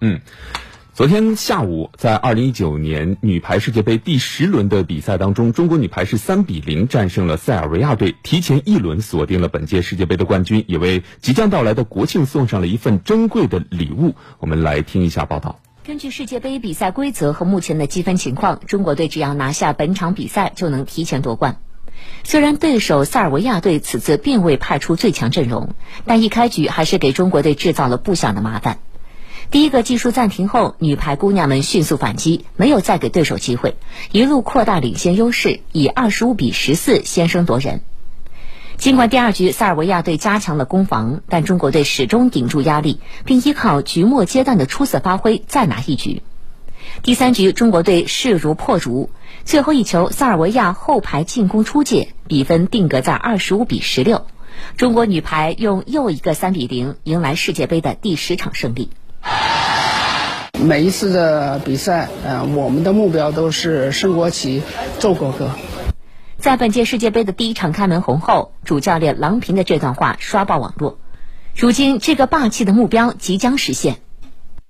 嗯。昨天下午，在二零一九年女排世界杯第十轮的比赛当中，中国女排是三比零战胜了塞尔维亚队，提前一轮锁定了本届世界杯的冠军，也为即将到来的国庆送上了一份珍贵的礼物。我们来听一下报道。根据世界杯比赛规则和目前的积分情况，中国队只要拿下本场比赛就能提前夺冠。虽然对手塞尔维亚队此次并未派出最强阵容，但一开局还是给中国队制造了不小的麻烦。第一个技术暂停后，女排姑娘们迅速反击，没有再给对手机会，一路扩大领先优势，以二十五比十四先声夺人。尽管第二局塞尔维亚队加强了攻防，但中国队始终顶住压力，并依靠局末阶段的出色发挥再拿一局。第三局中国队势如破竹，最后一球塞尔维亚后排进攻出界，比分定格在二十五比十六。中国女排用又一个三比零迎来世界杯的第十场胜利。每一次的比赛，呃，我们的目标都是升国旗、奏国歌。在本届世界杯的第一场开门红后，主教练郎平的这段话刷爆网络。如今，这个霸气的目标即将实现。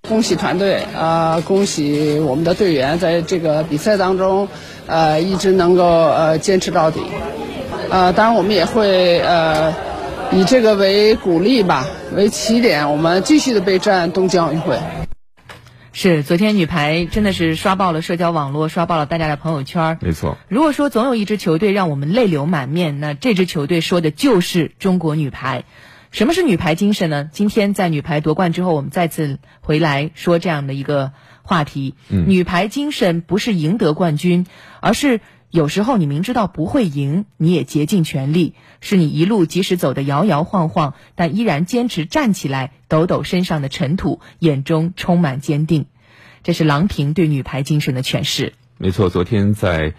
恭喜团队啊！恭喜我们的队员，在这个比赛当中，呃，一直能够呃坚持到底。呃，当然我们也会呃以这个为鼓励吧，为起点，我们继续的备战东京奥运会。是，昨天女排真的是刷爆了社交网络，刷爆了大家的朋友圈。没错。如果说总有一支球队让我们泪流满面，那这支球队说的就是中国女排。什么是女排精神呢？今天在女排夺冠之后，我们再次回来说这样的一个话题。嗯。女排精神不是赢得冠军，而是。有时候你明知道不会赢，你也竭尽全力，是你一路即使走得摇摇晃晃，但依然坚持站起来，抖抖身上的尘土，眼中充满坚定。这是郎平对女排精神的诠释。没错，昨天在，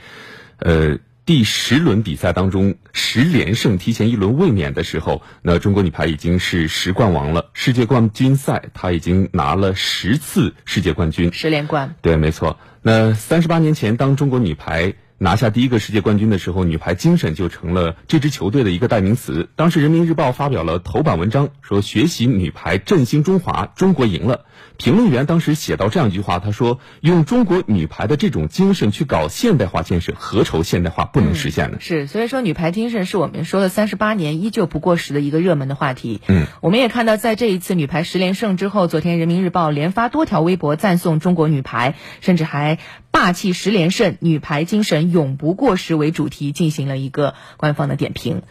呃第十轮比赛当中十连胜提前一轮卫冕的时候，那中国女排已经是十冠王了。世界冠军赛，她已经拿了十次世界冠军，十连冠。对，没错。那三十八年前，当中国女排。拿下第一个世界冠军的时候，女排精神就成了这支球队的一个代名词。当时人民日报发表了头版文章，说学习女排振兴中华，中国赢了。评论员当时写到这样一句话，他说：“用中国女排的这种精神去搞现代化建设，何愁现代化不能实现呢？”是，所以说女排精神是我们说了三十八年依旧不过时的一个热门的话题。嗯，我们也看到，在这一次女排十连胜之后，昨天人民日报连发多条微博赞颂中国女排，甚至还霸气十连胜，女排精神永不过时为主题进行了一个官方的点评。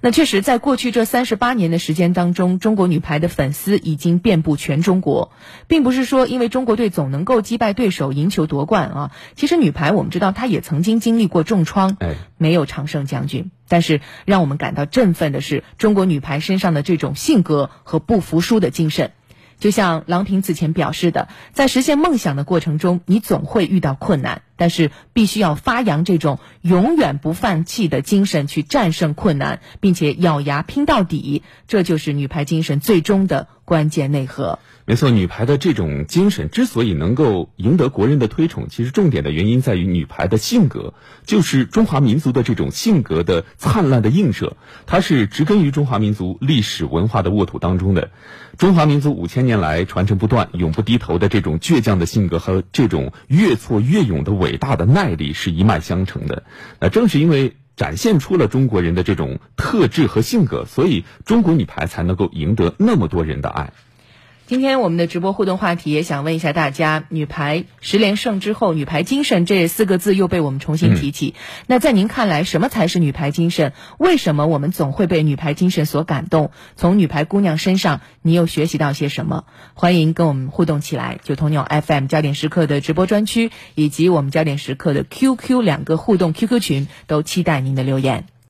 那确实，在过去这三十八年的时间当中，中国女排的粉丝已经遍布全中国，并不是说因为中国队总能够击败对手、赢球夺冠啊。其实女排我们知道，她也曾经经历过重创，没有常胜将军。但是让我们感到振奋的是，中国女排身上的这种性格和不服输的精神。就像郎平此前表示的，在实现梦想的过程中，你总会遇到困难，但是必须要发扬这种永远不放弃的精神，去战胜困难，并且咬牙拼到底。这就是女排精神最终的关键内核。没错，女排的这种精神之所以能够赢得国人的推崇，其实重点的原因在于女排的性格，就是中华民族的这种性格的灿烂的映射。它是植根于中华民族历史文化的沃土当中的。中华民族五千年来传承不断、永不低头的这种倔强的性格和这种越挫越勇的伟伟大的耐力是一脉相承的。那正是因为展现出了中国人的这种特质和性格，所以中国女排才能够赢得那么多人的爱。今天我们的直播互动话题也想问一下大家：女排十连胜之后，女排精神这四个字又被我们重新提起。那在您看来，什么才是女排精神？为什么我们总会被女排精神所感动？从女排姑娘身上，你又学习到些什么？欢迎跟我们互动起来。九头鸟 FM 焦点时刻的直播专区以及我们焦点时刻的 QQ 两个互动 QQ 群，都期待您的留言。